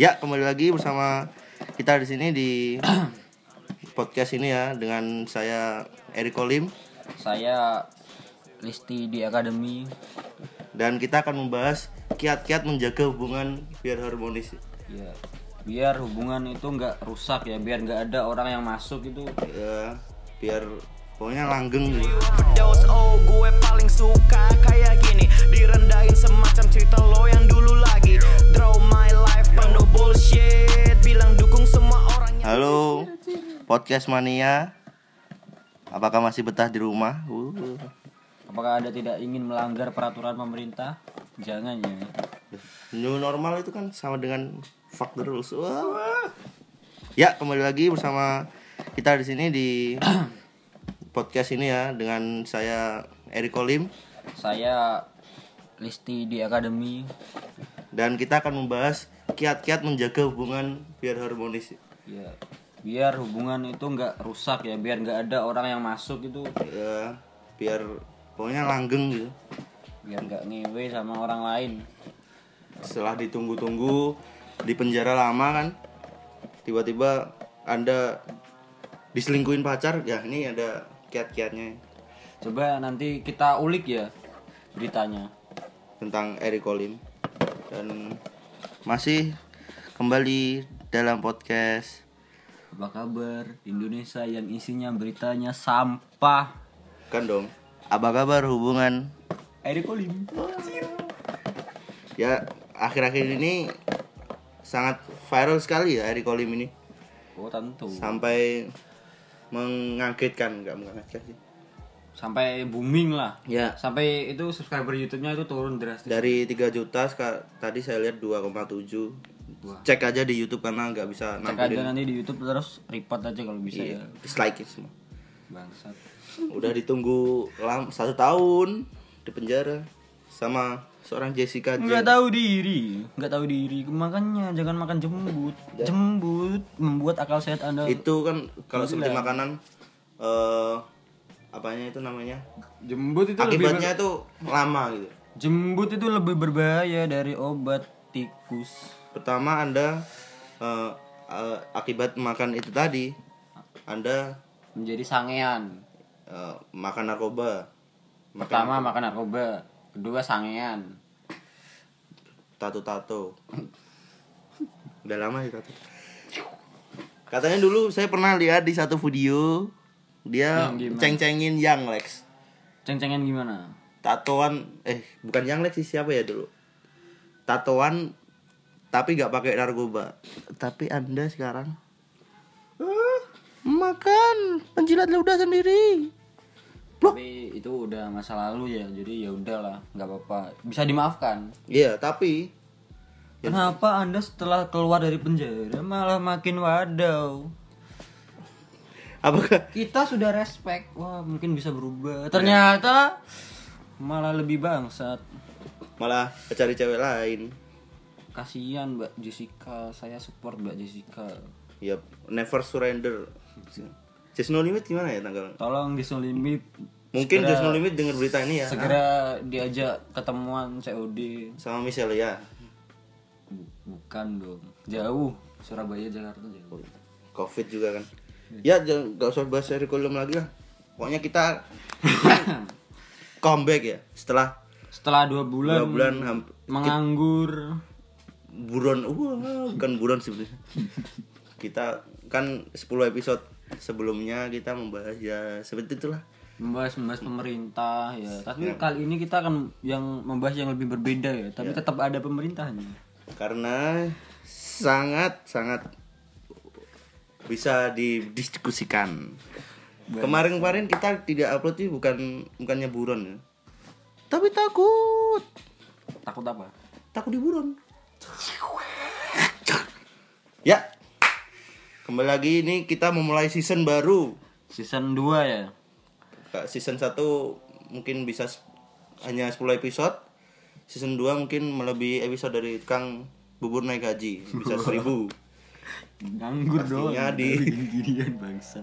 Ya, kembali lagi bersama kita di sini di podcast ini ya dengan saya Erik Kolim Saya Listi di Akademi. dan kita akan membahas kiat-kiat menjaga hubungan biar harmonis. Ya, biar hubungan itu nggak rusak ya, biar nggak ada orang yang masuk itu. Ya, biar pokoknya langgeng gitu. Oh gue paling suka kayak gini Direndahin semacam cerita lo yang dulu lagi Draw my life penuh bullshit Bilang dukung semua orang yang Halo, podcast mania. Apakah masih betah di rumah? Uh. Apakah Anda tidak ingin melanggar peraturan pemerintah? Jangan ya. New normal itu kan sama dengan fuck the rules. Wah. Ya, kembali lagi bersama kita di sini di podcast ini ya dengan saya Erik Kolim Saya Listi di Akademi. dan kita akan membahas kiat-kiat menjaga hubungan biar harmonis. Ya, biar hubungan itu nggak rusak ya, biar nggak ada orang yang masuk itu. Ya, biar pokoknya langgeng gitu. Biar nggak ngewe sama orang lain. Setelah ditunggu-tunggu di penjara lama kan, tiba-tiba Anda diselingkuhin pacar, ya ini ada kiat-kiatnya Coba nanti kita ulik ya beritanya. tentang Eric Kolim dan masih kembali dalam podcast Apa kabar Indonesia yang isinya beritanya sampah? kan dong apa kabar hubungan Eric Olim. ya akhir-akhir ini sangat viral sekali ya Eric Kolim ini Oh tentu. sampai mengagetkan nggak mengagetkan sih Sampai booming lah. ya Sampai itu subscriber YouTube-nya itu turun drastis. dari 3 juta tadi saya lihat 2,7 cek aja di YouTube karena nggak bisa Cek aja nanti di YouTube terus report aja kalau bisa iya, ya. dislike semua Bangsat. udah ditunggu lam satu tahun di penjara sama seorang Jessica Nggak tahu diri, nggak tahu diri. Makanya jangan makan jembut. Jembut membuat akal sehat Anda. itu kan kalau seperti makanan eh apanya itu namanya Jembut itu lebih akibatnya itu lama gitu jembut itu lebih berbahaya dari obat tikus. pertama anda eh, eh, akibat makan itu tadi anda Menjadi sangean. eh, makan narkoba makan Pertama makan narkoba, kedua sangean. tato-tato udah lama sih tato katanya dulu saya pernah lihat di satu video dia ceng-cengin Yang Lex Ceng-cengan gimana? tatoan eh bukan Yang Lex sih siapa ya dulu tatoan tapi nggak pakai narkoba tapi anda sekarang "Ah, makan penjilat ludah sendiri Tapi itu udah masa lalu ya, jadi ya udahlah, nggak apa-apa. Bisa dimaafkan. iya tapi Kenapa Anda setelah keluar dari penjara malah makin wadaw? Apakah Kita sudah respect, wah mungkin bisa berubah. Ternyata malah lebih bangsat. malah cari cewek lain Kasihan Mbak Jessica, saya support Mbak Jessica. ya never surrender Just No Limit gimana ya tanggal Tolong di No Limit mungkin segera- Just No Limit denger berita ini ya segera diajak ketemuan COD. sama Michelle ya Bu- Bukan dong, jauh. Surabaya Jakarta jauh. covid juga kan ya jangan gak usah bahas kurikulum lagi lah pokoknya kita comeback ya setelah Setelah dua bulan, dua bulan menganggur, buron wah bukan buron sebenarnya kita kan 10 episode sebelumnya kita membahas ya seperti itulah membahas membahas pemerintah ya. Tapi kali ini kita akan yang membahas yang lebih berbeda ya. Tapi tetap ada pemerintahnya. karena sangat sangat bisa didiskusikan. Kemarin-kemarin kita tidak upload sih bukan bukannya buron ya. Tapi takut. Takut apa? takut diburon ya. Kembali lagi ini kita memulai season baru. Season 2 ya. Season 1 mungkin bisa hanya 10 episode. Season 2 mungkin melebihi episode dari Kang bubur naik haji bisa 1000 Nganggur doang. Di-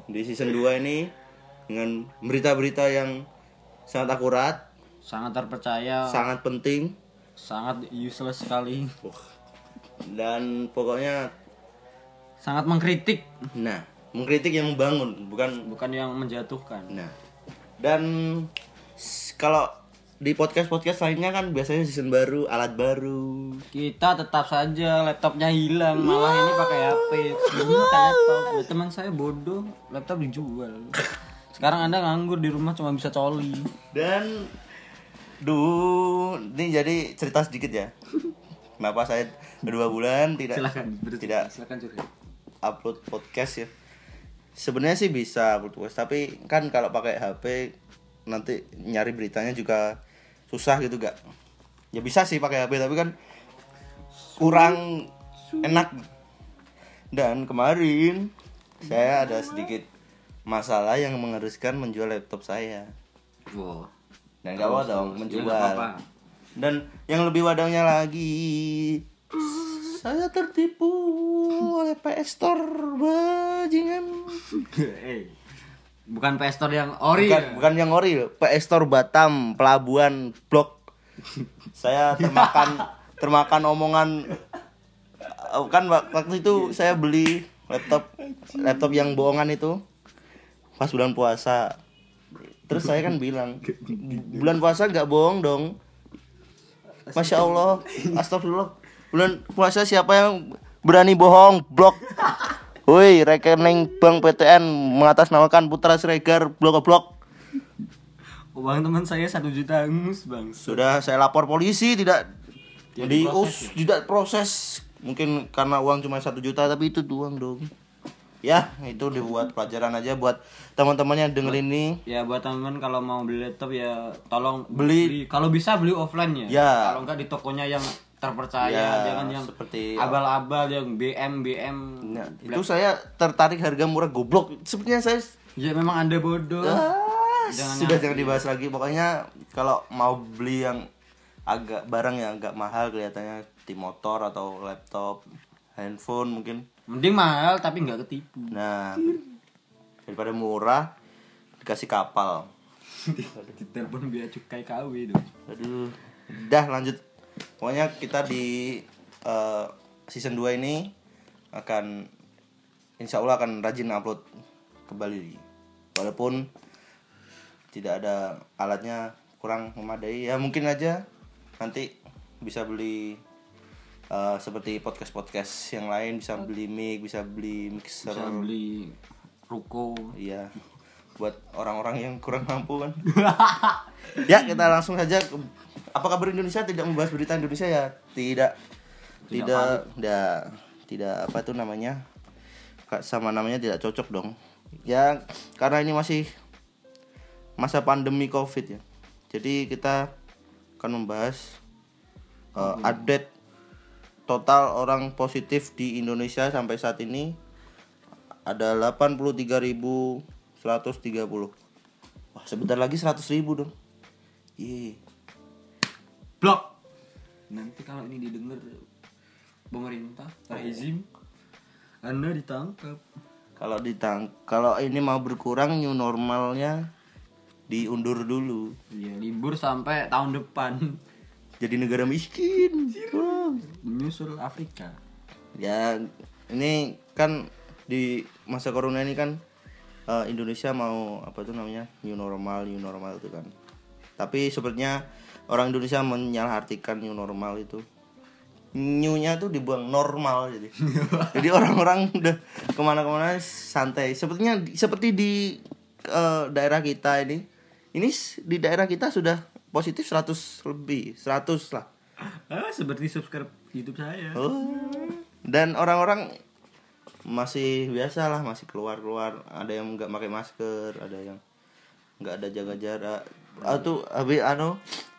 di season 2 ini dengan berita-berita yang sangat akurat Sangat terpercaya, sangat penting. Sangat useless sekali. Wah, dan pokoknya sangat mengkritik. Nah mengkritik yang membangun bukan bukan yang menjatuhkan. Nah dan kalau di podcast podcast lainnya kan biasanya season baru alat baru. Kita tetap saja laptopnya hilang malah ini pakai HP. Minta laptop. Ya, teman saya bodoh laptop dijual. Sekarang anda nganggur di rumah cuma bisa coli. Dan duh ini jadi cerita sedikit ya. Kenapa saya dua bulan tidak silakan berarti. tidak silakan curhat. upload podcast ya. Sebenarnya sih bisa upload podcast tapi kan kalau pakai HP nanti nyari beritanya juga susah gitu gak? Ya bisa sih pakai HP tapi kan kurang enak. Dan kemarin saya ada sedikit masalah yang mengharuskan menjual laptop saya. Wow. Dan gak apa dong menjual. Dan yang lebih wadangnya lagi saya tertipu oleh PS Store bajingan Bukan pestor yang ori. Bukan, ya? bukan yang ori. PS Store Batam Pelabuhan Blok. Saya termakan termakan omongan eh, kan wak- waktu itu saya beli laptop laptop yang bohongan itu pas bulan puasa. Terus saya kan bilang bulan puasa nggak bohong dong. Masya allah astagfirullah. Bulan puasa siapa yang berani bohong? Blok Woi, rekening bank PTN mengatasnamakan Putra Siregar blok blok. Uang teman saya satu juta angus bang. Sudah saya lapor polisi tidak Tidak di diproses us tidak proses. Mungkin karena uang cuma satu juta tapi itu uang dong. Ya itu dibuat pelajaran aja buat teman-teman yang denger ini. Ya buat teman kalau mau beli laptop ya tolong Beli- kalau bisa beli offline ya. Ya. kalau enggak di tokonya yang terpercaya Ya, jangan yang seperti- abal-abal yang BM BM Nah, itu saya tertarik harga murah goblok. Sepertinya saya ya memang anda bodoh. Ah, Jangan sudah jangan dibahas lagi. Pokoknya kalau mau beli yang agak barang yang agak mahal kelihatannya di motor atau laptop handphone mungkin. Mending mahal tapi nggak ketipu. Nah daripada murah dikasih kapal. Ditelepon biaya cukai KW dong. Aduh. Dah lanjut pokoknya kita di eh, season 2 ini akan insya Allah akan rajin upload kembali. Walaupun tidak ada alatnya kurang memadai. Ya mungkin aja nanti bisa beli eh, seperti podcast podcast yang lain. Bisa beli mic bisa beli mixer. Bisa beli ruko. Iya. Buat orang-orang yang kurang mampu kan. ya, kita langsung saja ke apa kabar Indonesia tidak membahas berita Indonesia ya? Tidak. Tidak tidak tidak apa itu namanya? Kak, Sama namanya tidak cocok dong. Ya, karena ini masih masa pandemi Covid ya. Jadi kita akan membahas uh, update total orang positif di Indonesia sampai saat ini ada 83.130 Wah sebentar lagi 100.000 dong Iya blok. Nanti kalau ini didengar pemerintah rezim anda ditangkap. Kalau ditang kalau ini mau berkurang new normalnya diundur dulu. Ya libur sampai tahun depan. Jadi negara miskin. Menyusul Afrika. Ya ini kan di masa corona ini kan eh, Indonesia mau apa itu namanya new normal new normal itu kan. Tapi sepertinya orang Indonesia menyalahartikan new normal itu new-nya tuh dibuang normal jadi jadi orang-orang udah ke mana-kemana santai sepertinya seperti di eh, daerah kita ini ini di daerah kita sudah positif 100 lebih 100 lah ah seperti subscribe YouTube saya Oh. Dan orang-orang masih biasa lah, masih keluar-keluar. Ada yang nggak pakai masker, ada yang nggak ada jaga jarak. Ah tuh habis anu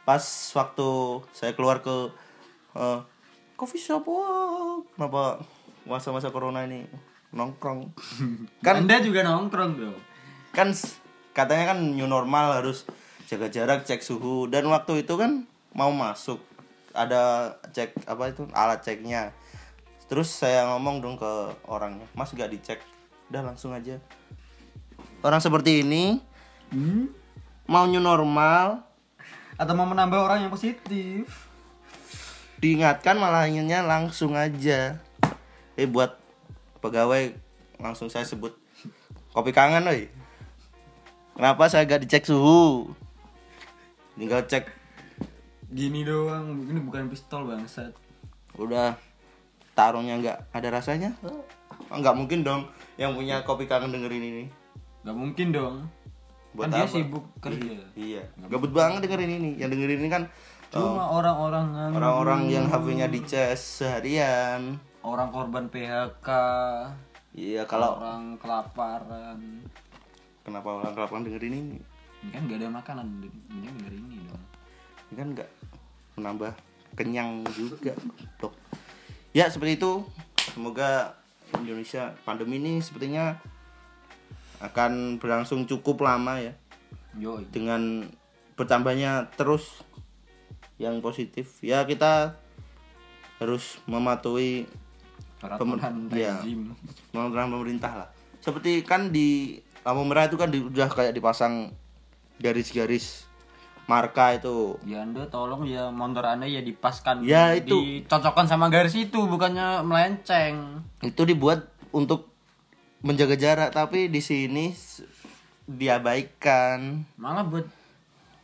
pas waktu saya keluar ke eh, coffee shop, wah, kenapa masa-masa corona ini nongkrong? kan anda juga nongkrong dong kan katanya kan new normal harus jaga jarak cek suhu dan waktu itu kan mau masuk ada cek apa itu alat ceknya terus saya ngomong dong ke orangnya mas gak dicek udah langsung aja orang seperti ini hmm? mau new normal atau mau menambah orang yang positif? Diingatkan malah inginnya langsung aja. Eh buat pegawai langsung saya sebut kopi kangen oi kenapa saya gak dicek suhu? Tinggal cek. Gini doang, ini bukan pistol bangsat. udah tarungnya nggak ada rasanya? Nggak mungkin dong yang punya kopi kangen dengerin ini. Gak mungkin dong. Buat kan dia apa? sibuk kerja. iya. Gabut banget dengerin ini. Yang dengerin ini kan Cuma orang-orang yang orang-orang yang HP-nya dicas seharian. Orang korban PHK, iya kalau orang kelaparan. kenapa orang kelaparan dengerin ini? Ini kan gak ada makanan, ini denger ini dong. ini kan nggak menambah kenyang juga dok. Ya seperti itu. Semoga Indonesia pandemi ini sepertinya akan berlangsung cukup lama ya Yoi. dengan bertambahnya terus yang positif ya kita harus mematuhi Peraturan rezim. peraturan pemerintah lah seperti kan di lampu merah itu kan di, udah kayak dipasang garis-garis marka itu Ya anda tolong ya motor anda ya dipaskan Ya, itu. Dicocokkan sama garis itu bukannya melenceng itu dibuat untuk menjaga jarak tapi di sini diabaikan Malah buat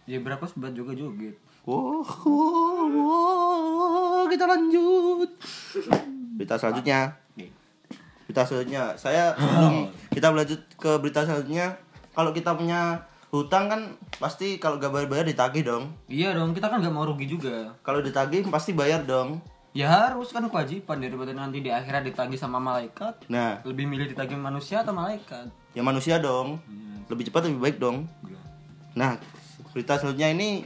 zebra cross buat juga joget wow, wow, wow, kita lanjut. Berita selanjutnya. Berita selanjutnya. Saya sebelum kita lanjut ke berita selanjutnya. Kalau kita punya hutang kan pasti kalau gak bayar-bayar ditagih dong. Iya dong kita kan gak mau rugi juga. Kalau ditagih pasti bayar dong Ya harus kan kewajiban daripada nanti di akhirat ditagih sama malaikat. Nah. Lebih milih ditagih manusia atau malaikat? Ya manusia dong. Lebih cepat lebih baik dong. Nah berita selanjutnya ini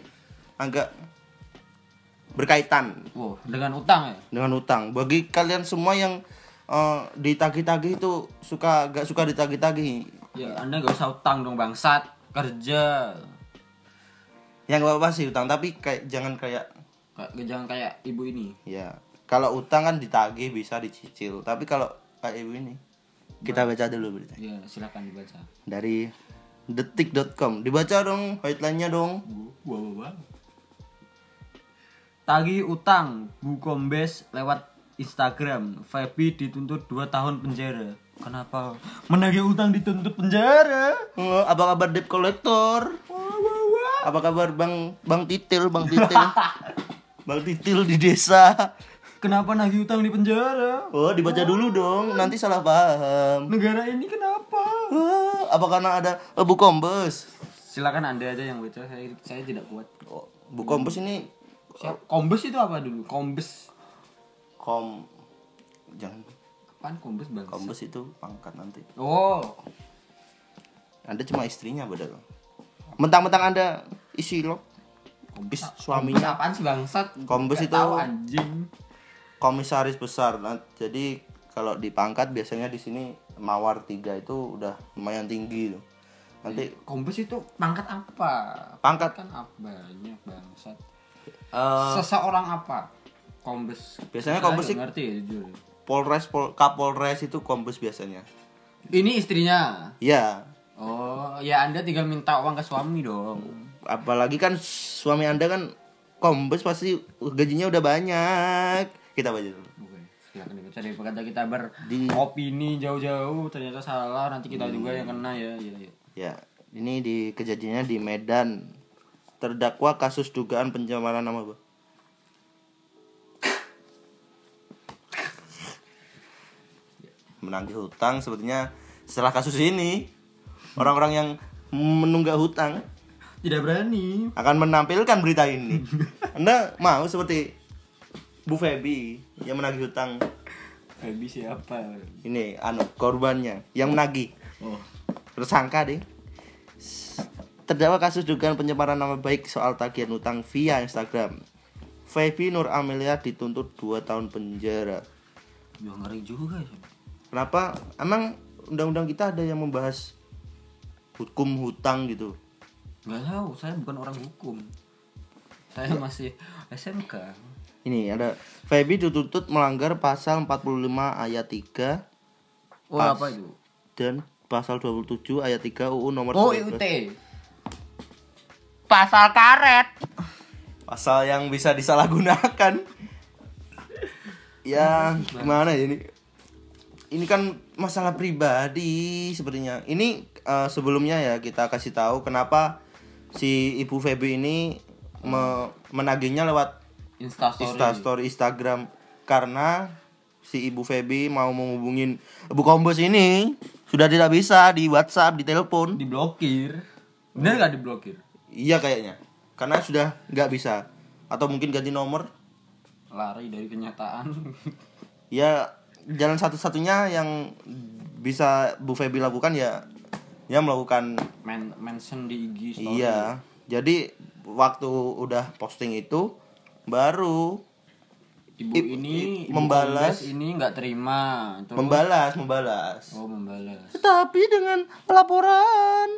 agak berkaitan. Wow dengan utang ya? Dengan utang. Bagi kalian semua yang eh, ditagih-tagih itu suka gak suka ditagih-tagih. Ya anda gak usah utang dong bangsat. Kerja. Yang gak apa-apa sih utang. Tapi kayak jangan Kayak jangan kayak ibu ini. Ya kalau utang kan ditagih bisa dicicil. Tapi kalau kayak ibu ini kita baca dulu beritanya. Ya silakan dibaca. Dari detik.com dibaca dong headline-nya dong. Wow, wow, wow. Tagih utang Bu Kombes lewat Instagram. Febi dituntut 2 tahun penjara. Kenapa? Menagih utang dituntut penjara? Oh, apa kabar debt collector? Apa kabar bang bang titil bang titil bang titil di desa Kenapa nagih utang di penjara? oh dibaca dulu dong nanti salah paham Negara ini kenapa? Ah, apa karena ada eh, Bu Kombes? Silakan anda aja yang baca saya, saya tidak kuat Oh, Bu Kombes ini Siap. Kombes itu apa dulu? Kombes kom jangan Apaan kombes bang? Kombes itu pangkat nanti. Oh Anda cuma istrinya padahal. Mentang-mentang Anda isi lo Kombes, suaminya. Apaan sih bangsat? Kombes itu- tahu, anjing komisaris besar. Nah, jadi kalau dipangkat biasanya di sini mawar tiga itu udah lumayan tinggi tuh. Nanti Kombes itu pangkat apa? Pangkat. kan apa banyak bangsat. eh, Seseorang apa? Kombes. Biasanya kombes sih- ngerti ya jujur. Polres Pol, Kapolres itu kombes biasanya. Ini istrinya. Ya, Oh, ya Anda tinggal minta uang ke suami dong. Apalagi kan suami Anda kan kombes pasti gajinya udah banyak. Kita baca dulu. Daripada kita Di- beropini jauh-jauh ternyata salah nanti kita juga yang kena ya. Ya, ya. Ya, ini di kejadiannya di Medan. Terdakwa kasus dugaan pencemaran nama baik. Menagih hutang sepertinya setelah kasus ini orang-orang yang menunggak hutang Tidak berani. akan menampilkan berita ini. Anda mau seperti Bu Febi yang menagih hutang Febi siapa? ini anu korbannya yang menagih Oh. tersangka deh terdakwa kasus dugaan pencemaran nama baik soal tagihan utang via Instagram Febi Nur Amelia dituntut 2 tahun penjara Ya ngeri juga ya. kenapa emang undang-undang kita ada yang membahas hukum hutang gitu Nggak tahu, saya bukan orang hukum. Saya masih SMK. ini ada Febi dituntut melanggar pasal 45 ayat 3 Oh, Pas. apa itu? dan pasal 27 ayat 3 UU nomor Oh, 19. IUT. pasal karet pasal yang bisa disalahgunakan ya gimana ya ini ini kan masalah pribadi sepertinya ini eh, sebelumnya ya kita kasih tahu kenapa si ibu Feby ini me- menagihnya lewat Instastory. Instastory Instagram karena si ibu Feby mau menghubungin ibu Kombes ini sudah tidak bisa di WhatsApp di telepon Diblokir. Bener gak diblokir? iya kayaknya karena sudah nggak bisa atau mungkin ganti nomor Lari dari kenyataan. ya jalan satu-satunya yang bisa Bu Feby lakukan ya ya melakukan Men mention di IG story. iya jadi waktu udah posting itu baru Ibu I- ini ibu membalas. Ini nggak terima. Terus- membalas membalas Oh, membalas. tetapi dengan laporan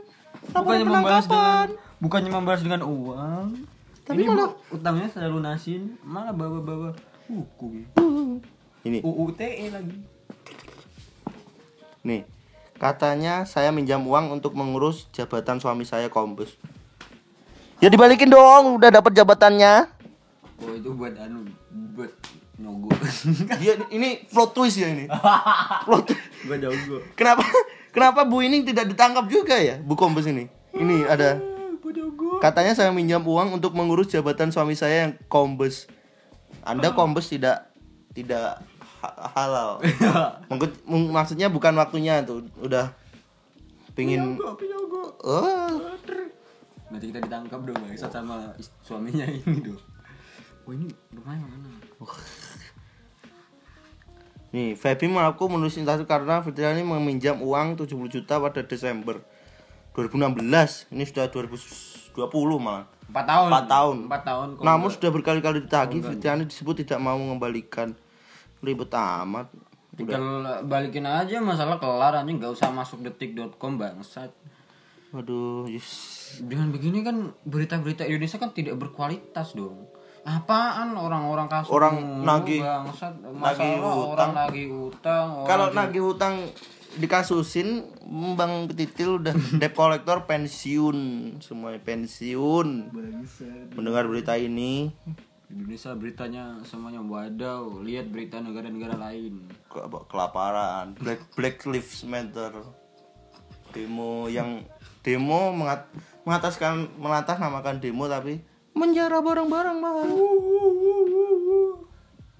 laporan Bukannya membalas dengan bukannya membalas dengan uang. Tapi ini malah- utangnya saya lunasin, malah bawa-bawa hukum. ini UU TE lagi. nih katanya saya minjam uang untuk mengurus jabatan suami saya kombes ya dibalikin dong udah dapat jabatannya Oh, itu buat anu buat nyogo. dia ini plot twist ya ini plot twist. buat nyogo. Kenapa kenapa Bu ini tidak ditangkap juga ya Bu Kombes ini? Ini ada katanya saya minjam uang untuk mengurus jabatan suami saya yang Kombes. Anda Kombes tidak tidak halal. Meng- maksudnya bukan waktunya tuh, udah pingin oh, Nanti kita ditangkap dong, Bangsat sama suaminya ini dong. Oh, ini rumahnya mana? Nih, Feby mengaku menulis instastory karena Fitriani meminjam uang 70 juta pada Desember 2016. Ini sudah 2020 malah. 4 tahun. Empat tahun. 4 tahun. Namun enggak. sudah berkali-kali ditagih, Fitriani disebut tidak mau mengembalikan. Ribet amat. tinggal balikin aja masalah kelar anjing nggak usah masuk detik.com bangsat. Waduh, yes. Dengan begini kan berita-berita Indonesia kan tidak berkualitas dong. Apaan orang-orang kasus Orang nagih- bangsat nagih utang. orang nagih utang orang Kalau di- nagih hutang dikasusin, Bang Titil udah debt collector pensiun, semuanya pensiun. Mendengar berita ini, Indonesia beritanya semuanya wadaw lihat berita negara-negara lain ke- kelaparan, Black Black Lives Matter. Demo yang demo mengat, mengataskan mengatasnamakan demo tapi menjara barang-barang mahal.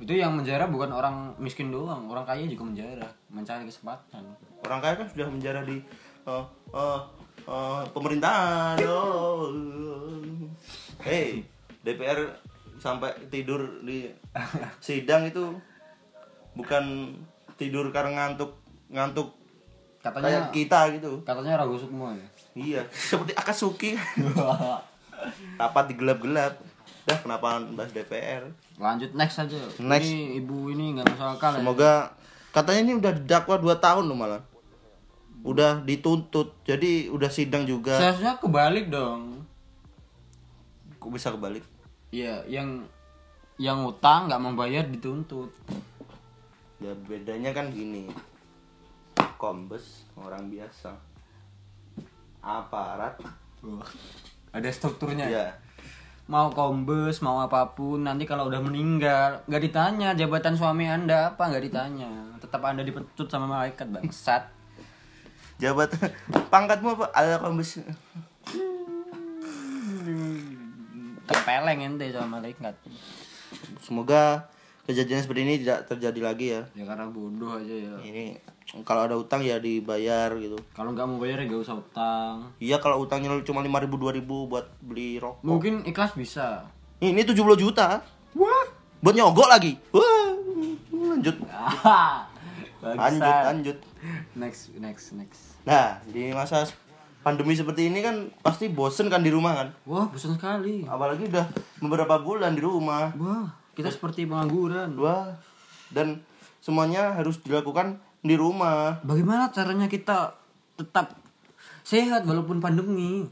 itu yang menjara bukan orang miskin doang orang kaya juga menjara mencari kesempatan Orang kaya kan sudah menjara di eh, eh, eh, pemerintahan. Oh. Hey, DPR sampai tidur di sidang itu bukan tidur karena ngantuk ngantuk katanya kayak kita gitu. katanya ragu semua ya Iya, seperti Akatsuki. Rapat di gelap-gelap. Dah kenapa bahas DPR? lanjut next aja Next. ini ibu ini nggak masuk akal ya Semoga katanya ini udah didakwa 2 tahun loh malah. Udah dituntut. Jadi udah sidang juga. seharusnya kebalik dong Kok bisa kebalik? Iya, yang yang utang nggak membayar dituntut. Ya bedanya kan gini. Kombes orang biasa. Aparat. Ada strukturnya. Ya. Mau kombes, mau apa pun, nanti kalau udah meninggal, nggak ditanya jabatan suami anda apa, nggak ditanya. Tetap anda dipecut sama malaikat bangsat. Jabat pangkatmu apa? Ada kombes. Terpeleng ente sama malaikat. Semoga kejadian seperti ini tidak terjadi lagi ya. Ya karena bodoh aja ya. Ini kalau ada utang ya dibayar gitu. Kalau nggak mau bayar ya nggak usah utang. Iya kalau utangnya cuma 5000 2000 buat beli rokok. Mungkin ikhlas bisa. Ini 70 juta. Wah. Buat nyogok lagi. Wah. Lanjut. Lanjut, lanjut. Next, next, next. Nah, di masa pandemi seperti ini kan pasti bosen kan di rumah kan. Wah, bosan sekali. Apalagi udah beberapa bulan di rumah. Wah, kita seperti pengangguran. Wah. Dan semuanya harus dilakukan di rumah. Bagaimana caranya kita tetap sehat walaupun pandemi?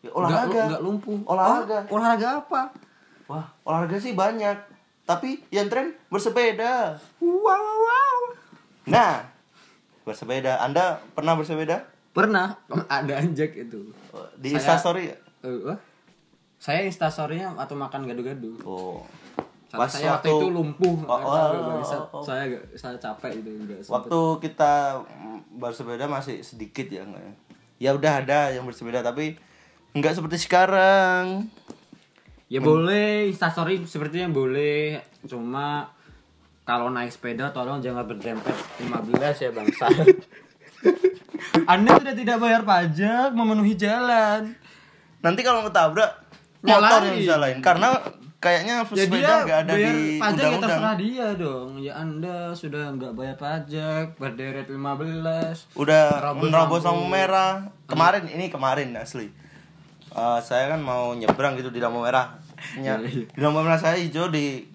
Ya, olahraga. Nggak, nggak lumpuh. Olahraga. Oh, olahraga apa? Wah, olahraga sih banyak. Tapi yang tren bersepeda. Wow, wow. Nah, bersepeda. Anda pernah bersepeda? Pernah ada anjak itu. Di Saya- Instastory? Eh, wah. Saya instastorynya atau makan gado-gado. Oh. Salah Pas saya waktu waktu- itu lumpuh. Oh, oh, oh, oh. Saya gak, saya capek itu enggak sempet. Waktu kita mm, bersepeda masih sedikit ya nggak ya? Ya udah ada yang bersepeda tapi nggak seperti sekarang. Ya boleh, instastory sepertinya boleh. Cuma kalau naik sepeda tolong jangan berdempet 15 ya bangsa. Anda sudah tidak bayar pajak memenuhi jalan. Nanti kalau ketabrak motor yang disalahin karena kayaknya Ya sepeda nggak ada bayar di pajak ya undang-undang. terserah dia dong. Ya Anda sudah nggak bayar pajak, berderet 15. Udah Nerobos menerobos lampu. merah. Kemarin ini kemarin asli. Eh, saya kan mau nyebrang gitu di lampu merah. Iya, iya. di lampu merah saya hijau di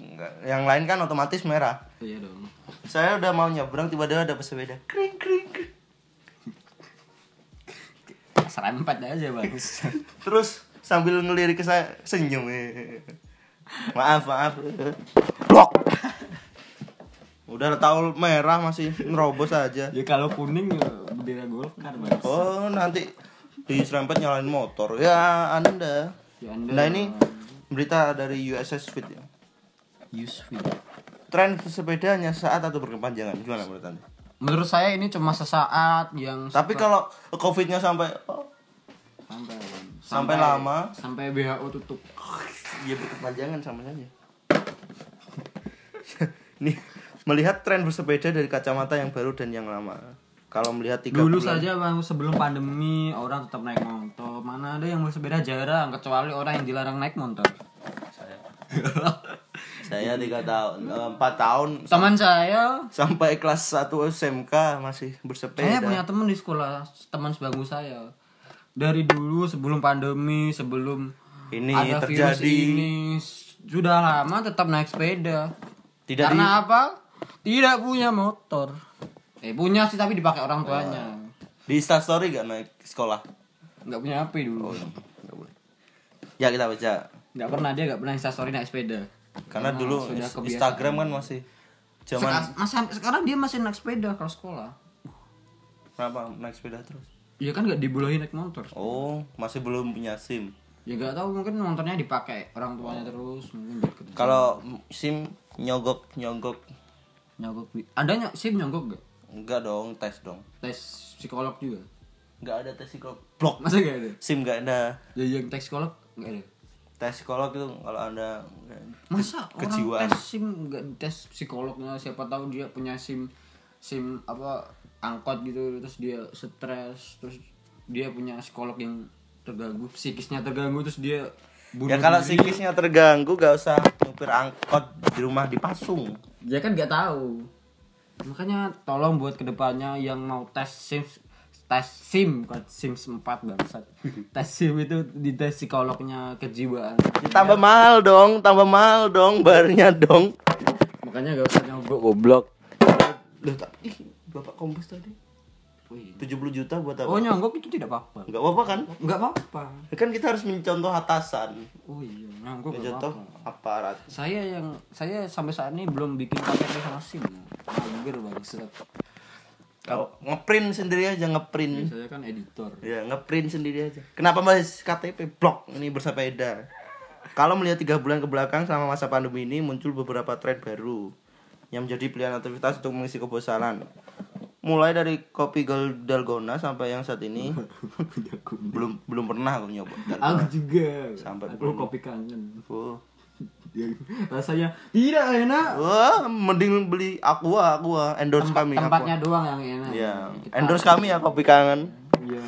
yang lain kan otomatis merah. Iya dong. Saya udah mau nyebrang tiba-tiba ada pesepeda. Kring kring. kring. Serempet aja bang. Terus sambil ngelirik ke saya senyum. Maaf, maaf. Blok. Udah tahu merah masih nerobos aja. ya kalau kuning ya bendera golkar bang. Oh, nanti diserempet nyalain motor. Ya, Anda. Ya Anda. Nah, ini berita dari USS Fit ya. Yusfi. Tren sepeda hanya saat atau berkepanjangan. Gimana menurut Anda? Menurut saya ini cuma sesaat yang Tapi kalau Covid-nya sampai oh, sampai Sampai lama. sampai WHO tutup. ya berkepanjangan sama saja. Nih, melihat tren bersepeda dari kacamata yang baru dan yang lama. Kalau melihat tiga Dulu bulan- saja bang sebelum pandemi orang tetap naik motor. Mana ada yang bersepeda jarang kecuali orang yang dilarang naik motor. saya. saya tiga tahun, eh, empat tahun Teman saya, sampai kelas 1 SMK masih bersepeda. saya punya teman di sekolah, teman sebangku saya. Dari dulu sebelum pandemi, sebelum Ini ada virus terjadi. ini sudah lama tetap naik sepeda. Tidak Karena apa? Tidak punya motor. Eh punya sih tapi dipakai orang tuanya. di Instastory gak naik sekolah? Nggak punya HP dulu. Boleh. Ya kita baca. Nggak pernah dia nggak pernah instastory naik sepeda. Karena dulu Ins- kebiasaan. Instagram kan masih zaman Seka- sekarang dia masih naik sepeda kalau sekolah. kenapa naik sepeda terus? Iya kan nggak dibolehin naik motor. Oh, masih belum punya SIM. Ya nggak tahu mungkin motornya dipakai orang tuanya terus mungkin. Kalau SIM nyogok nyogok nyogok ada ny sim nyogok gak? enggak dong, tes dong. Tes psikolog juga. Enggak ada tes psikolog. Blok. Masa gak ada? SIM enggak ada. Ya yang tes psikolog nggak ada. Tes psikolog itu kalau Anda Masa Kejiwaan. orang tes sim nggak tes psikolognya siapa tahu dia punya sim sim apa angkot gitu terus dia stres terus dia punya psikolog yang terganggu psikisnya terganggu terus dia bunuh Ya kalau diri. psikisnya terganggu gak usah nyupir angkot di rumah dipasung. dia kan nggak tahu makanya tolong buat ke depannya yang mau tes sim tes sim bukan sim 4 bangsat tes sim itu di tes psikolognya kejiwaan Tambah mahal dong, tambah mahal dong barnya dong. makanya gak usah nyogok goblok Loh, tapi ih, Bapak Kombes tadi Wih. 70 juta buat apa? oh nyogok itu tidak apa-apa Enggak apa-apa kan? nggak apa-apa Kan kita harus mencontoh atasan. oh iya nyogok nggak Mencontoh apa-apa aparat. saya yang saya sampai saat ini belum bikin KTP sama SIM mager banget Kalau ngeprint sendiri aja ngeprint. saya kan editor Ya, ngeprint sendiri aja. Kenapa bahas KTP blok ini bersepeda? Kalau melihat tiga bulan ke belakang sama masa pandemi ini muncul beberapa tren baru yang menjadi pilihan aktivitas untuk mengisi kebosanan. Mulai dari kopi dalgona sampai yang saat ini belum belum pernah aku nyoba. aku juga Sampai aku belum. kopi kangen Oh. Ya, rasanya tidak enak Wah, mending beli Aqua, Aqua, endorse kami. Aqua. tempatnya doang yang enak Ya, Kita- endorse kami ya kopi kangen. Iya.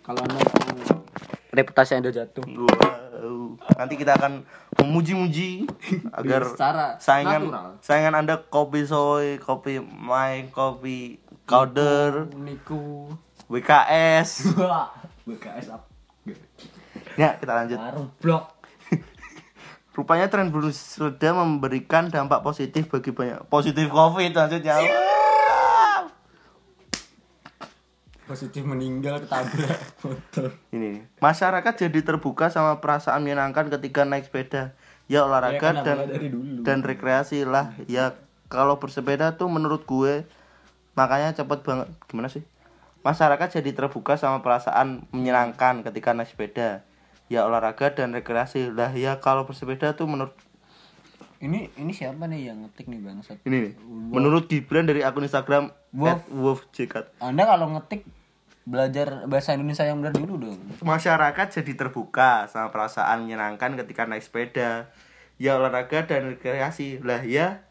kalau anda mau reputasi anda jatuh Wow. Nanti kita akan memuji-muji agar secara saingan natural. saingan Anda kopi soy, kopi my, kopi powder, niku WKS. BKS apa Ya, kita lanjut. warung blok Rupanya tren bersepeda memberikan dampak positif bagi banyak positif Covid maksudnya. positif meninggal ketabrak motor Ini masyarakat jadi terbuka sama perasaan menyenangkan ketika naik sepeda. Ya olahraga Ya, kan dan dan rekreasi lah. Ya kalau bersepeda tuh menurut gue makanya cepet banget gimana sih? Masyarakat jadi terbuka sama perasaan menyenangkan ketika naik sepeda. Ya olahraga dan rekreasi lah. Ya kalau bersepeda tuh menurut Ini ini siapa nih yang ngetik nih bangsat? Ini nih. Menurut Gibran dari akun Instagram Wolf. @wolfjekat. Anda kalau ngetik belajar bahasa Indonesia yang benar dulu dong. Masyarakat jadi terbuka sama perasaan menyenangkan ketika naik sepeda. Ya olahraga dan rekreasi. Lah ya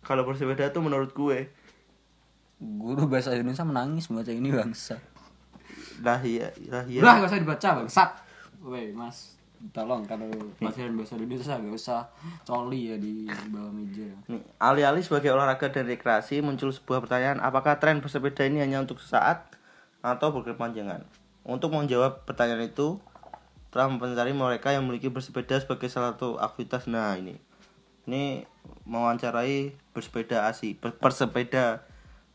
kalau bersepeda tuh menurut gue. Guru bahasa Indonesia menangis baca ini bangsa. Lah ya, lah ya. Udah gak usah dibaca bangsat. Woi mas, tolong kalau pelajaran bahasa Indonesia gak usah coli ya di bawah meja. Nih, alih-alih sebagai olahraga dan rekreasi muncul sebuah pertanyaan, apakah tren bersepeda ini hanya untuk sesaat atau berkepanjangan? Untuk menjawab pertanyaan itu, telah mencari mereka yang memiliki bersepeda sebagai salah satu aktivitas. Nah, ini. Ini mewawancarai bersepeda asli, ber- bersepeda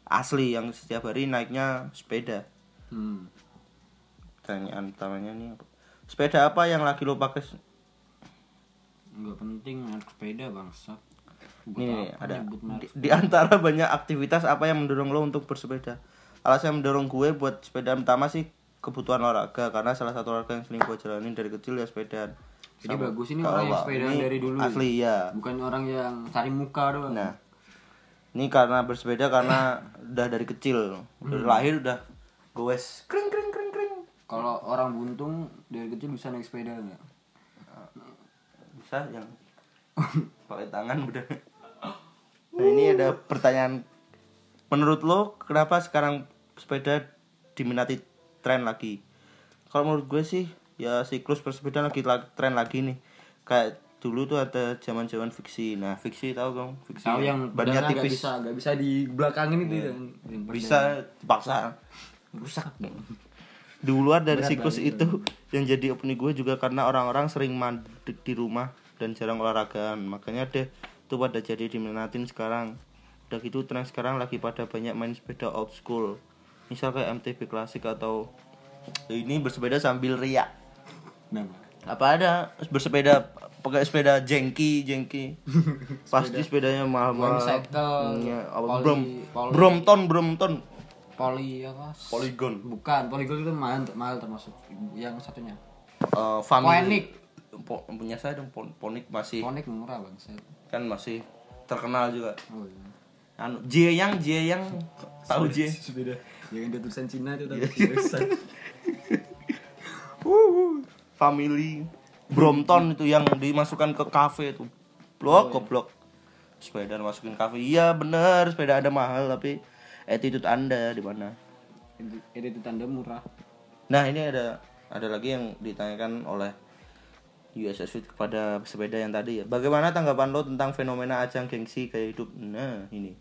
asli yang setiap hari naiknya sepeda. Hmm. Pertanyaan utamanya nih apa? Sepeda apa yang lagi lo pakai? Nggak penting naik sepeda bangsat. Buat Nih, ada di, di antara banyak aktivitas apa yang mendorong lo untuk bersepeda? Alasan yang mendorong gue buat sepeda pertama sih kebutuhan olahraga karena salah satu olahraga yang sering gue jalanin dari kecil ya sepedaan. Jadi Sama- bagus ini orang yang ini dari dulu. Asli ya. Bukan orang yang cari muka doang. Nah, ini karena bersepeda karena udah dari kecil, dari Hmm. lahir udah kring. Kalau orang buntung dari kecil bisa naik sepeda nggak? Bisa yang pakai tangan udah. Nah ini ada pertanyaan menurut lo kenapa sekarang sepeda diminati tren lagi? Kalau menurut gue sih ya siklus bersepeda lagi la- tren lagi nih. Kayak dulu tuh ada zaman-zaman fiksi. Nah, fiksi tahu dong? Fiksi Tahu yang bannya nggak tipis. bisa nggak bisa di belakangin itu ya. Yang Bisa dipaksa rusak. Di luar dari Berat siklus banget itu yang jadi opini gue juga karena orang-orang sering mandek di rumah dan jarang olahragaan. Makanya deh itu pada jadi diminatin sekarang. Udah gitu tren sekarang lagi pada banyak main sepeda old school. Misal kayak MTB klasik atau ini bersepeda sambil riak. Nah, Apa ada bersepeda pakai sepeda jengki jengki pasti sepedanya mahal-mahal Motorcycle, Iya, apa, poli- brom poli- apa? Polygon. Bukan, polygon itu mahal mahal termasuk. Yang satunya. Eh, family Ponik. Po- punya saya dong Pon- ponik masih Ponik murah bang. kan masih terkenal juga Oh iya. anu Jie yang Jie yang tahu Jie Sepeda. Yang ada tulisan Cina itu Iya. tapi family Brompton itu yang dimasukkan ke kafe itu blok goblok sepeda masukin kafe iya bener sepeda ada mahal tapi attitude anda di mana Ini itu tanda murah. Nah ini ada ada lagi yang ditanyakan oleh USS Fit kepada sepeda yang tadi ya. Bagaimana tanggapan lo tentang fenomena ajang gengsi gaya hidup? Nah ini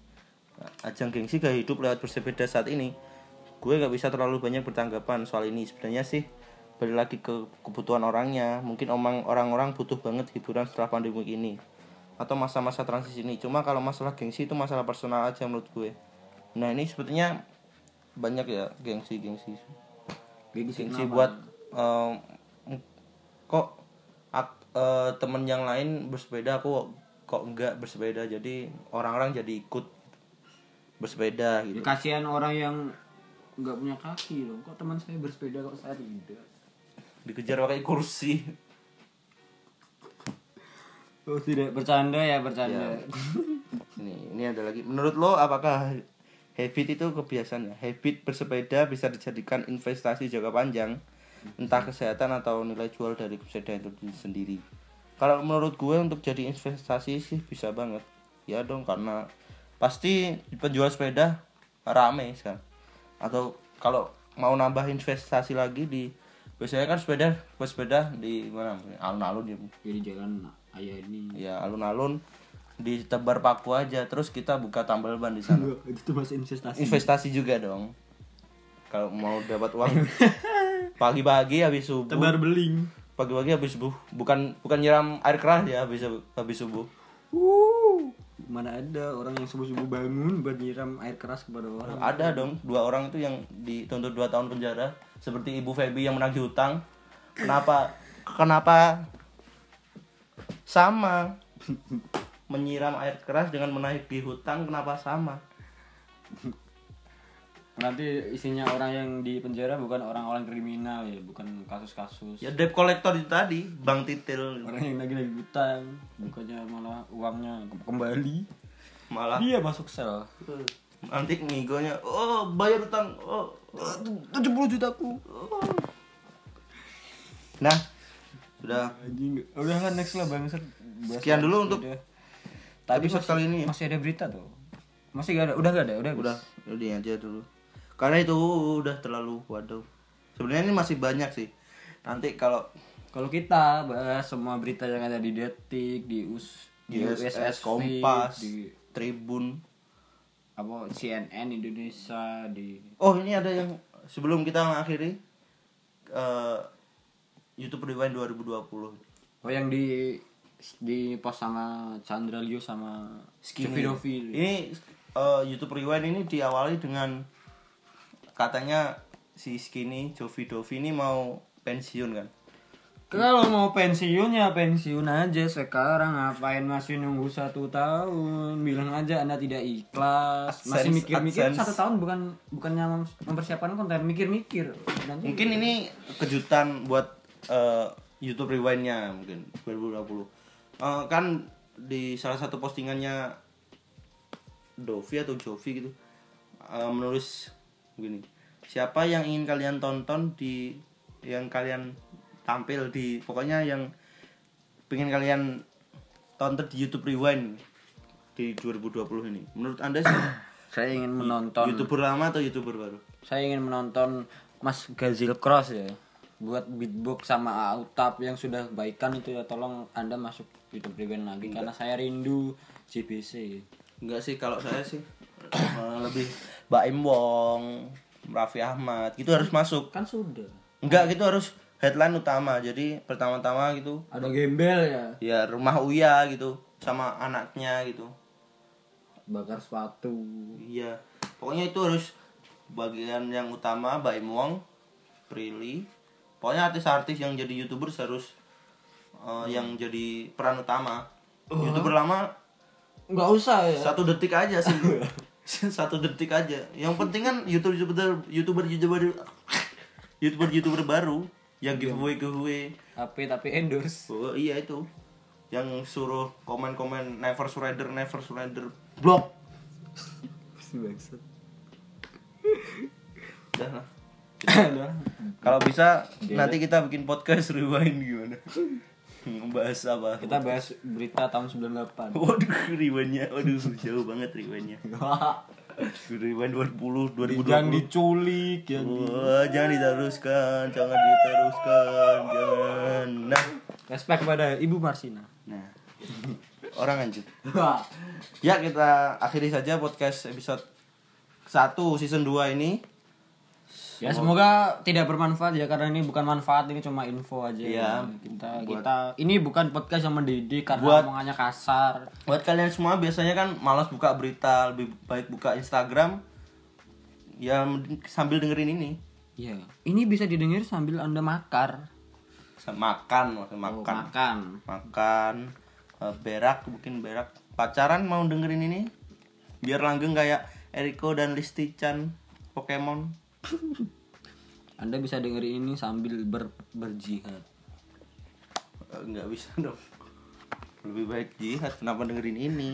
ajang gengsi gaya hidup lewat bersepeda saat ini. Gue gak bisa terlalu banyak bertanggapan soal ini. Sebenarnya sih balik lagi ke kebutuhan orangnya. Mungkin omang orang-orang butuh banget hiburan setelah pandemi ini atau masa-masa transisi ini. Cuma kalau masalah gengsi itu masalah personal aja menurut gue. Nah ini sebetulnya banyak ya gengsi-gengsi Gengsi gengsi kenapa? buat em, kok ak, eh, temen yang lain bersepeda aku kok enggak bersepeda jadi orang-orang jadi ikut bersepeda Ya, gitu kasihan orang yang nggak punya kaki loh. Kok teman saya bersepeda kok saya tidak? dikejar pakai kursi Oh tidak bercanda ya bercanda. ini ini ada lagi menurut lo apakah habit itu kebiasaan ya habit bersepeda bisa dijadikan investasi jangka panjang entah kesehatan atau nilai jual dari sepeda itu sendiri. Kalau menurut gue untuk jadi investasi sih bisa banget. Ya dong karena pasti penjual sepeda rame sekarang. Atau kalau mau nambah investasi lagi di biasanya kan sepeda sepeda di mana? Alun-alun ya. Jadi jalan ayah ini. ya alun-alun ditebar paku aja terus kita buka tambal ban di sana. Itu masih investasi. investasi juga dong. Kalau mau dapat uang pagi-pagi habis subuh. Tebar beling. pagi-pagi habis subuh. Bukan bukan nyiram air keras ya habis habis subuh. Mana ada orang yang subuh-subuh bangun buat nyiram air keras kepada orang. ada dong. Dua orang itu yang dituntut dua tahun penjara. Seperti ibu Feby yang menagih hutang. Kenapa? Kenapa? Sama menyiram air keras dengan menagih hutang kenapa sama? Nanti isinya orang yang di penjara bukan orang-orang kriminal ya bukan kasus-kasus. Ya debt collector itu tadi, Bang Titil. orang yang lagi lagi utang bukannya malah uangnya kembali. Malah. Dia masuk sel. Nanti ngigonya, oh bayar utang, oh, oh. 70 jutaku Nah, sudah. Udah kan next lah Bahas Sekian dulu untuk udah. Tadi episode masih, kali ini ya. masih ada berita tuh masih gak ada udah gak ada udah udah udah aja dulu. Karena itu udah terlalu waduh. Sebenarnya ini masih banyak sih. Nanti kalau kalau kita bahas semua berita yang ada di detik di us di USS USS Kompas, di Tribun. apa CNN Indonesia di Oh, ini ada yang sebelum kita mengakhiri eh YouTube Rewind 2020. oh yang di di post sama Chandra Leo sama Jovi Dovi Ini eh, YouTube Rewind ini diawali dengan katanya si Skinny Jovi Dovi ini mau pensiun kan. kalau mau pensiun ya pensiun aja. Sekarang ngapain masih nunggu satu tahun? Bilang aja anda tidak ikhlas. Masih mikir-mikir satu tahun bukan bukannya mem- mempersiapkan konten. Mikir-mikir. Mungkin ini kejutan buat eh, YouTube Rewind-nya mungkin 2020. Eh, kan di salah satu postingannya Dovi atau Jovi gitu eh, menulis begini. Siapa yang ingin kalian tonton di yang kalian tampil di pokoknya yang pengen kalian tonton di YouTube Rewind di 2020 ini. Menurut Anda sih saya ingin menonton YouTuber lama atau YouTuber baru? saya ingin menonton Mas Gazil Cross ya buat beatbox sama Autap yang sudah baikan itu ya tolong anda masuk YouTube Rewind lagi karena saya rindu JBC Enggak sih kalau saya sih lebih Baim Wong, Raffi Ahmad gitu harus masuk. kan sudah Enggak gitu harus headline utama. Jadi pertama-tama gitu ada gembel ya ya rumah Uya gitu sama anaknya gitu. bakar sepatu Iya. Pokoknya itu harus bagian yang utama Baim Wong, Prilly. Pokoknya artis-artis yang jadi YouTuber harus eh, yang jadi peran utama. YouTuber lama nggak usah ya. satu detik aja sih. Satu detik aja. Yang penting kan youtuber youtuber youtuber youtuber youtuber youtuber baru. Yang giveaway giveaway. Tapi tapi endorse. Oh iya itu. Yang suruh komen komen never surrender never surrender. Blok Udah lah. kalau bisa nanti kita bikin podcast rewind gimana? Ngebahas apa? Kita bahas berita tahun 98 waduh rewindnya. Waduh jauh banget rewindnya. Rewind 20 2020 jangan diculik ya Wah, jangan diteruskan, jangan diteruskan, jangan. Nah, respect kepada Ibu Marsina. Nah. Orang lanjut. Ya, kita akhiri saja podcast episode 1 season 2 ini. Ya semoga tidak bermanfaat ya karena ini bukan manfaat ini cuma info aja. Iya. Kita Buat- kita ini bukan podcast yang mendidik karena Buat- omongannya kasar. Buat kalian semua biasanya kan malas buka berita, lebih baik buka Instagram. Ya sambil dengerin ini. Iya. Ini bisa didengar sambil anda makar. Makan, maksudnya Oh, makan. makan. makan eh, berak mungkin berak pacaran mau dengerin ini biar langgeng kayak Eriko dan Listi Chan Pokemon Anda bisa dengerin ini sambil ber, berjihad. Eh, nggak bisa dong. Lebih baik jihad kenapa dengerin ini?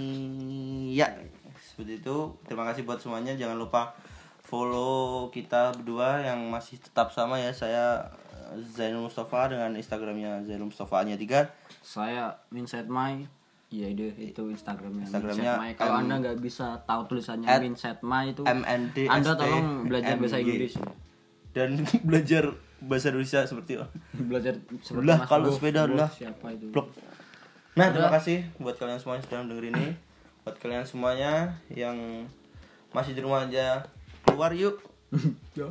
Ya seperti itu. Terima kasih buat semuanya. Jangan lupa follow kita berdua yang masih tetap sama ya. Saya eh, Zainul Mustafa dengan Instagramnya Zainul Mustafa nya tiga. Saya Minset My. Iya itu itu Instagramnya. Instagramnya. Kalau M- anda nggak bisa tahu tulisannya Minset My itu. MND Anda tolong belajar bahasa. Inggris. ya. dan belajar bahasa Indonesia seperti belajar seperti kalau sepeda udah. Siapa itu? blok. Nah, terima kasih buat kalian semua yang sudah dengerin ini. Buat kalian semuanya yang masih di rumah aja, keluar yuk.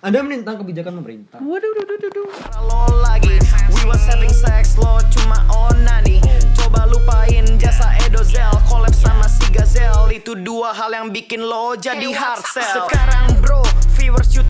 Anda menentang kebijakan pemerintah. lo lagi We was having sex lo cuma onani Coba lupain jasa Edozel Collab sama si Gazelle. Itu dua hal yang bikin lo jadi hard sell. Sekarang bro viewers YouTube